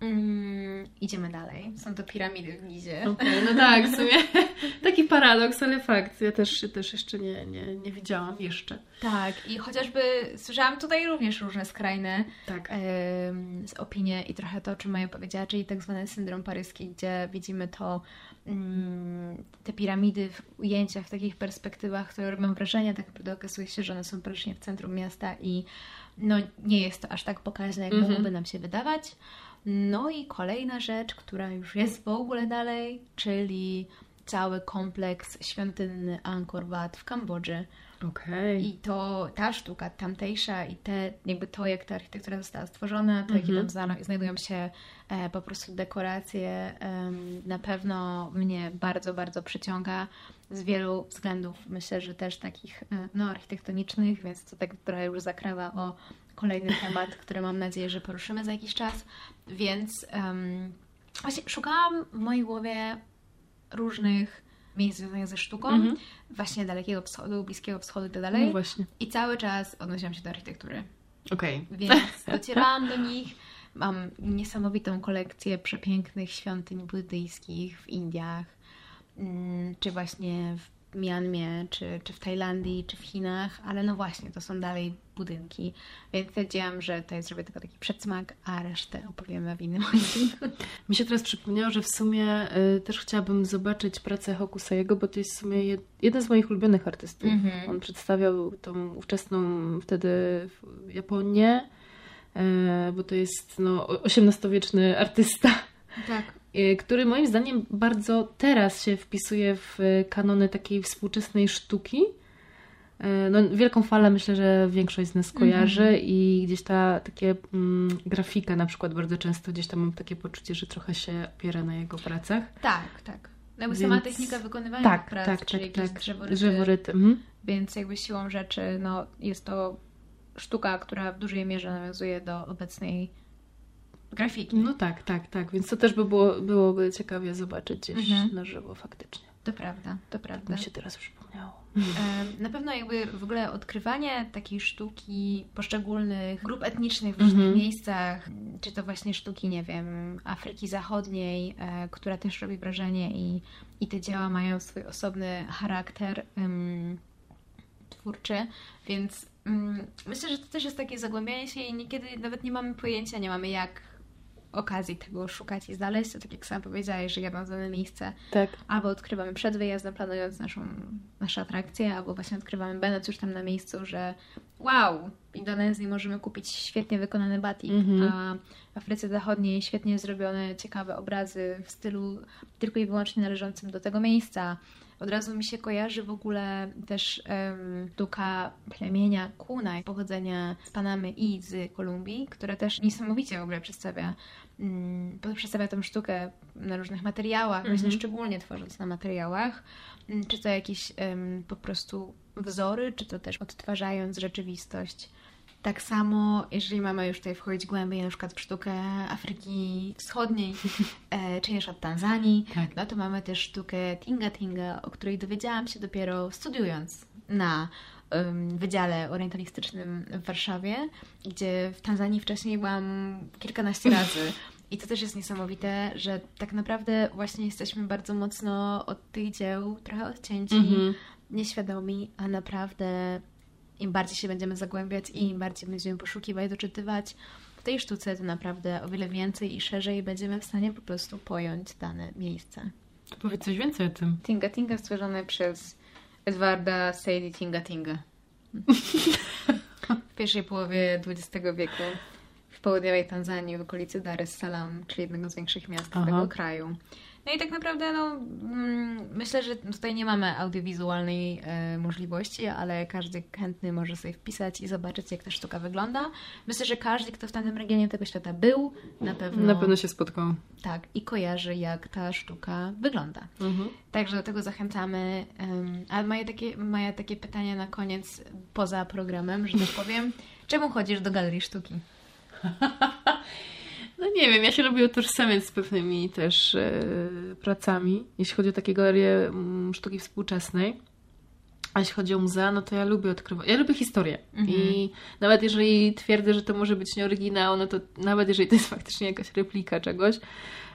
Mm, idziemy dalej. Są to piramidy w Gizie.
Okay, no tak, w sumie [LAUGHS] taki paradoks, ale fakt. Ja też, też jeszcze nie, nie, nie widziałam jeszcze.
Tak, i chociażby słyszałam tutaj również różne skrajne tak. y, opinie i trochę to, o czym Maja powiedziała, czyli tak zwany syndrom paryski, gdzie widzimy to Mm, piramidy w ujęciach, w takich perspektywach, które robią wrażenie, tak naprawdę okazuje się, że one są praktycznie w centrum miasta i no, nie jest to aż tak pokaźne, jak mm -hmm. mogłoby nam się wydawać. No i kolejna rzecz, która już jest w ogóle dalej, czyli cały kompleks świątynny Angkor Wat w Kambodży.
Okay.
I to ta sztuka tamtejsza i te, jakby to, jak ta architektura została stworzona, to jakie tam mhm. znajdują się e, po prostu dekoracje, e, na pewno mnie bardzo, bardzo przyciąga z wielu względów. Myślę, że też takich e, no, architektonicznych, więc to tak trochę już zakrawa o kolejny [LAUGHS] temat, który mam nadzieję, że poruszymy za jakiś czas. Więc um, właśnie szukałam w mojej głowie różnych miejsc związanych ze sztuką,
Mhm.
właśnie Dalekiego Wschodu, Bliskiego Wschodu i tak
No
dalej.
właśnie.
I cały czas odnosiłam się do architektury.
Okej.
Więc [LAUGHS] docierałam do nich. Mam niesamowitą kolekcję przepięknych świątyń buddyjskich w Indiach, mm, czy właśnie w Mianmie, czy, czy w Tajlandii, czy w Chinach, ale no właśnie, to są dalej budynki, więc stwierdziłam, że tutaj zrobię tylko taki przedsmak, a resztę opowiemy w innym odcinku. [LAUGHS]
Mi się teraz przypomniało, że w sumie y, też chciałabym zobaczyć pracę Hokusaiego, bo to jest w sumie jed, jeden z moich ulubionych artystów.
Mhm.
On przedstawiał tą ówczesną wtedy w- Japonię, y, bo to jest no, XVIII-wieczny artysta,
Tak.
y, który moim zdaniem bardzo teraz się wpisuje w y, kanony takiej współczesnej sztuki. Y, No, wielką falę myślę, że większość z nas kojarzy
Mhm.
i gdzieś ta takie mm, grafika na przykład bardzo często gdzieś tam mam takie poczucie, że trochę się opiera na jego pracach.
Tak, tak. No jakby
Więc-
sama technika wykonywania
Tak,
prac,
tak,
czyli
tak, tak.
drzeworyty,
Drzeworyty. Mhm.
Więc jakby siłą rzeczy, no jest to sztuka, która w dużej mierze nawiązuje do obecnej grafiki.
No tak, tak, tak. Więc to też by było, byłoby ciekawie zobaczyć gdzieś
Mhm.
na żywo faktycznie.
To prawda, to
Tak
prawda.
mi się teraz przypomniało.
Em, Na pewno jakby w ogóle odkrywanie takiej sztuki poszczególnych grup etnicznych w różnych
Mhm.
miejscach, czy to właśnie sztuki, nie wiem, Afryki Zachodniej, e, która też robi wrażenie i, i te dzieła mają swój osobny charakter twórczy, więc myślę, że to też jest takie zagłębianie się i niekiedy nawet nie mamy pojęcia, nie mamy jak okazji tego szukać i znaleźć, to tak jak sam powiedziałeś, że jadąc w dane miejsce
Tak.
albo odkrywamy przed wyjazdem, planując naszą, nasze atrakcje, albo właśnie odkrywamy będąc już tam na miejscu, że wow, Indonezji możemy kupić świetnie wykonany batik,
Mhm.
a w Afryce Zachodniej świetnie zrobione, ciekawe obrazy w stylu tylko i wyłącznie należącym do tego miejsca. Od razu mi się kojarzy w ogóle też um, sztuka plemienia Kunaj pochodzenia z Panamy i z Kolumbii, które też niesamowicie w ogóle przedstawia, mm, przedstawia tą sztukę na różnych materiałach, właśnie
Mhm.
szczególnie tworząc na materiałach, mm, czy to jakieś em, po prostu wzory, czy to też odtwarzając rzeczywistość. Tak samo, jeżeli mamy już tutaj wchodzić głębiej, na przykład w sztukę Afryki Wschodniej, [LAUGHS] e, czy jeszcze od Tanzanii,
Tak.
no to mamy też sztukę Tinga Tinga, o której dowiedziałam się dopiero studiując na em, Wydziale Orientalistycznym w Warszawie, gdzie w Tanzanii wcześniej byłam kilkanaście [LAUGHS] razy. I to też jest niesamowite, że tak naprawdę właśnie jesteśmy bardzo mocno od tych dzieł trochę odcięci,
Mhm.
Nieświadomi, a naprawdę im bardziej się będziemy zagłębiać i im bardziej będziemy poszukiwać, doczytywać w tej sztuce, to naprawdę o wiele więcej i szerzej będziemy w stanie po prostu pojąć dane miejsce.
To powiedz coś więcej o tym.
Tinga Tinga stworzone przez Edwarda Sadie Tinga Tinga. [LAUGHS] W pierwszej połowie XX wieku w południowej Tanzanii, w okolicy Dar es Salaam, czyli jednego z większych miast
Aha.
tego kraju. No i tak naprawdę, no, mm, myślę, że tutaj nie mamy audiowizualnej e, możliwości, ale każdy chętny może sobie wpisać i zobaczyć, jak ta sztuka wygląda. Myślę, że każdy, kto w tamtym regionie tego świata był, na pewno,
Na pewno się spotkał.
tak i kojarzy, jak ta sztuka wygląda.
Mhm.
Także do tego zachęcamy. Um, ale mają takie, mają takie pytania na koniec, poza programem, że tak powiem. [LAUGHS] Czemu chodzisz do galerii sztuki? [LAUGHS]
No nie wiem, ja się lubię utożsamiać z pewnymi też e, pracami, jeśli chodzi o takie galerie mm, sztuki współczesnej. A jeśli chodzi o muzea, no to ja lubię odkrywać. Ja lubię historię.
Mhm.
I nawet jeżeli twierdzę, że to może być nie oryginał, no to nawet jeżeli to jest [LAUGHS] faktycznie jakaś replika czegoś,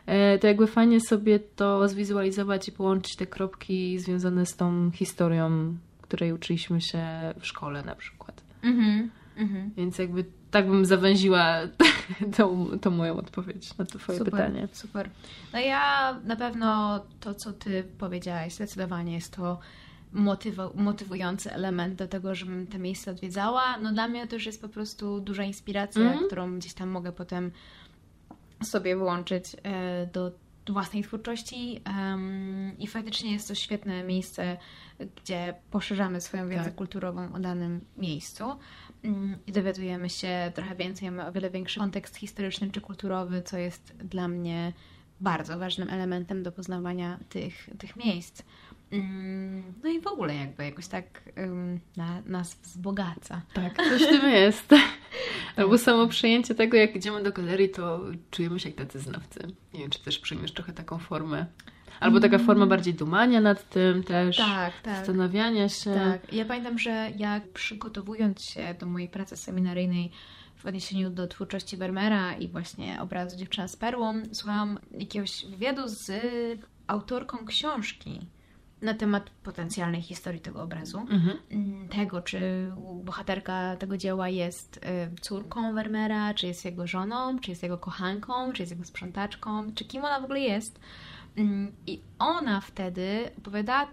e, to jakby fajnie sobie to zwizualizować i połączyć te kropki związane z tą historią, której uczyliśmy się w szkole na przykład.
Mhm. Mhm.
Więc jakby tak bym zawęziła [LAUGHS] tą, tą moją odpowiedź na to twoje
Super,
pytanie.
super. No ja na pewno to, co ty powiedziałaś, zdecydowanie jest to motywujący element do tego, żebym te miejsca odwiedzała. No dla mnie to już jest po prostu duża inspiracja,
Mhm.
którą gdzieś tam mogę potem sobie włączyć e, do własnej twórczości em, i faktycznie jest to świetne miejsce, gdzie poszerzamy swoją wiedzę
Tak.
kulturową o danym miejscu i dowiadujemy się trochę więcej, mamy o wiele większy kontekst historyczny czy kulturowy, co jest dla mnie bardzo ważnym elementem do poznawania tych, tych miejsc. Mm, no i w ogóle jakby jakoś tak um, na, nas wzbogaca.
Tak, coś w tym [LAUGHS] jest. Albo samo przyjęcie tego, jak idziemy do galerii, to czujemy się jak tacy znawcy. Nie wiem, czy też przyjmiesz trochę taką formę. Albo taka forma bardziej dumania nad tym też.
Tak, tak.
Zastanawiania się.
Tak. Ja pamiętam, że jak przygotowując się do mojej pracy seminaryjnej w odniesieniu do twórczości Vermeera i właśnie obrazu Dziewczyna z perłą, słuchałam jakiegoś wywiadu z autorką książki na temat potencjalnej historii tego obrazu.
Mhm.
Tego, czy bohaterka tego dzieła jest y, córką Vermeera, czy jest jego żoną, czy jest jego kochanką, czy jest jego sprzątaczką, czy kim ona w ogóle jest. Mm, I ona wtedy opowiada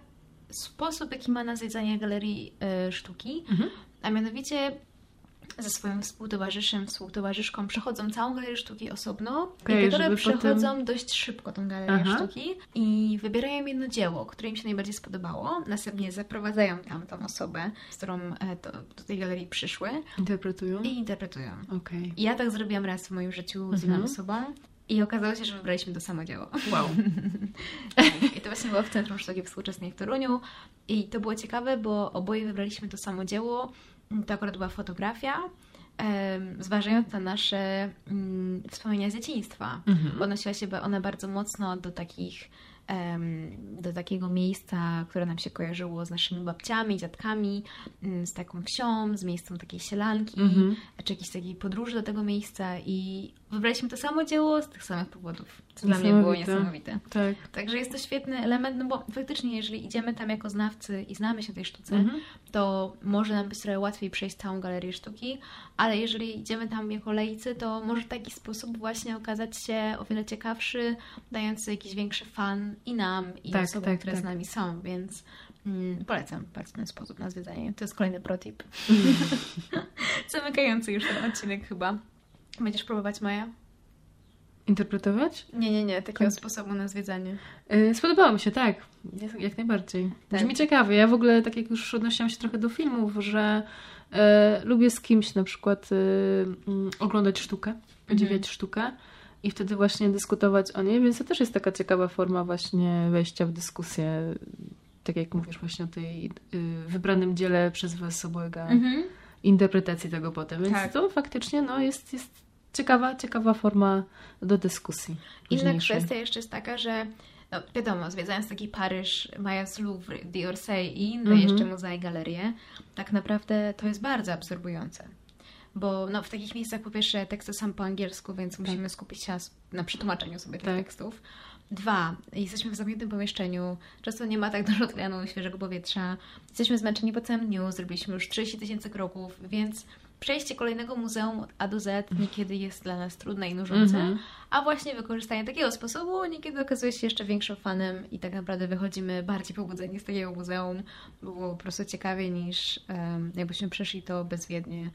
sposób, jaki ma na zwiedzanie galerii y, sztuki,
Mhm.
a mianowicie ze swoim współtowarzyszem, współtowarzyszką przechodzą całą galerię sztuki osobno
Okej,
i które
żeby
przechodzą
potem-
dość szybko tą galerię
Aha.
sztuki i wybierają jedno dzieło, które im się najbardziej spodobało. Następnie zaprowadzają tam tą osobę, z którą e, do, tej galerii przyszły
Interpretują?
i interpretują.
Okej.
I ja tak zrobiłam raz w moim życiu z
Mhm.
inną osobą i okazało się, że wybraliśmy to samo dzieło.
Wow. [LAUGHS]
I to właśnie było w Centrum Sztuki Współczesnej w Toruniu. I to było ciekawe, bo oboje wybraliśmy to samo dzieło. To akurat była fotografia, zważając na nasze mm, wspomnienia z dzieciństwa.
Mhm.
Odnosiła się ona bardzo mocno do takich do takiego miejsca, które nam się kojarzyło z naszymi babciami, dziadkami, mm, z taką wsią, z miejscem takiej sielanki,
Mhm.
czy jakiejś takiej podróży do tego miejsca i wybraliśmy to samo dzieło z tych samych powodów, co dla mnie było
Niesamowite. Tak.
Także jest to świetny element, no bo faktycznie, jeżeli idziemy tam jako znawcy i znamy się tej sztuce,
Mhm.
to może nam być trochę łatwiej przejść całą galerię sztuki, ale jeżeli idziemy tam jako laicy, to może taki sposób właśnie okazać się o wiele ciekawszy, dający jakiś większy fan i nam, i
Tak,
osobom,
tak,
które
tak.
z nami są, więc mm, polecam bardzo ten sposób na zwiedzanie. To jest kolejny protip. [LAUGHS] Zamykający już ten odcinek chyba. Będziesz próbować, Maja?
Interpretować?
Nie, nie, nie, takiego
Tak.
sposobu na zwiedzanie.
Yy, Spodobało mi się, tak. Jak, jak najbardziej.
Tak.
Brzmi ciekawie. Ja w ogóle, tak jak już odnosiłam się trochę do filmów, że e, lubię z kimś na przykład mm, oglądać sztukę, podziwiać
Mhm.
sztukę i wtedy właśnie dyskutować o niej, więc to też jest taka ciekawa forma właśnie wejścia w dyskusję, tak jak mówisz właśnie o tej y, wybranym dziele przez was obojga,
Mhm.
Interpretacji tego potem, więc
Tak.
to faktycznie no, jest, jest ciekawa, ciekawa forma do dyskusji.
Inna kwestia jeszcze jest taka, że no wiadomo, zwiedzając taki Paryż, mając Louvre, d'Orsay i inne
Mhm.
jeszcze muzea i galerie, tak naprawdę to jest bardzo absorbujące. Bo no, w takich miejscach po pierwsze teksty są po angielsku, więc musimy skupić się na przetłumaczeniu sobie tych
Tak.
tekstów. Dwa, jesteśmy w zamkniętym pomieszczeniu, często nie ma tak dużo tlenu, świeżego powietrza. Jesteśmy zmęczeni po całym dniu, zrobiliśmy już 30 tysięcy kroków, więc przejście kolejnego muzeum od A do Z niekiedy jest dla nas trudne i nużące.
Mhm.
A właśnie wykorzystanie takiego sposobu niekiedy okazuje się jeszcze większym fanem i tak naprawdę wychodzimy bardziej pobudzeni z takiego muzeum. Było po prostu ciekawie niż em, jakbyśmy przeszli to bezwiednie.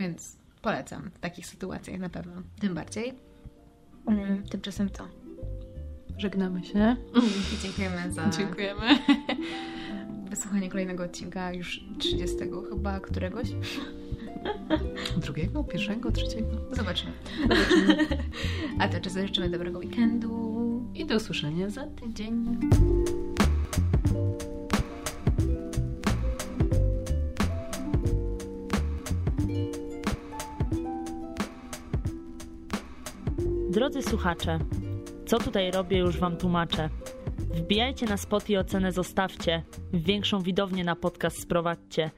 Więc polecam w takich sytuacjach na pewno. Tym bardziej. Mm, Tymczasem to.
Żegnamy się. [LAUGHS]
Dziękujemy za
Dziękujemy. [LAUGHS]
wysłuchanie kolejnego odcinka, już 30 chyba któregoś. [LAUGHS]
Drugiego, pierwszego, trzeciego.
Zobaczymy. A to czasem życzymy dobrego weekendu.
I do usłyszenia za tydzień.
Drodzy słuchacze, co tutaj robię, już Wam tłumaczę. Wbijajcie na spot i ocenę zostawcie. Większą widownię na podcast sprowadźcie.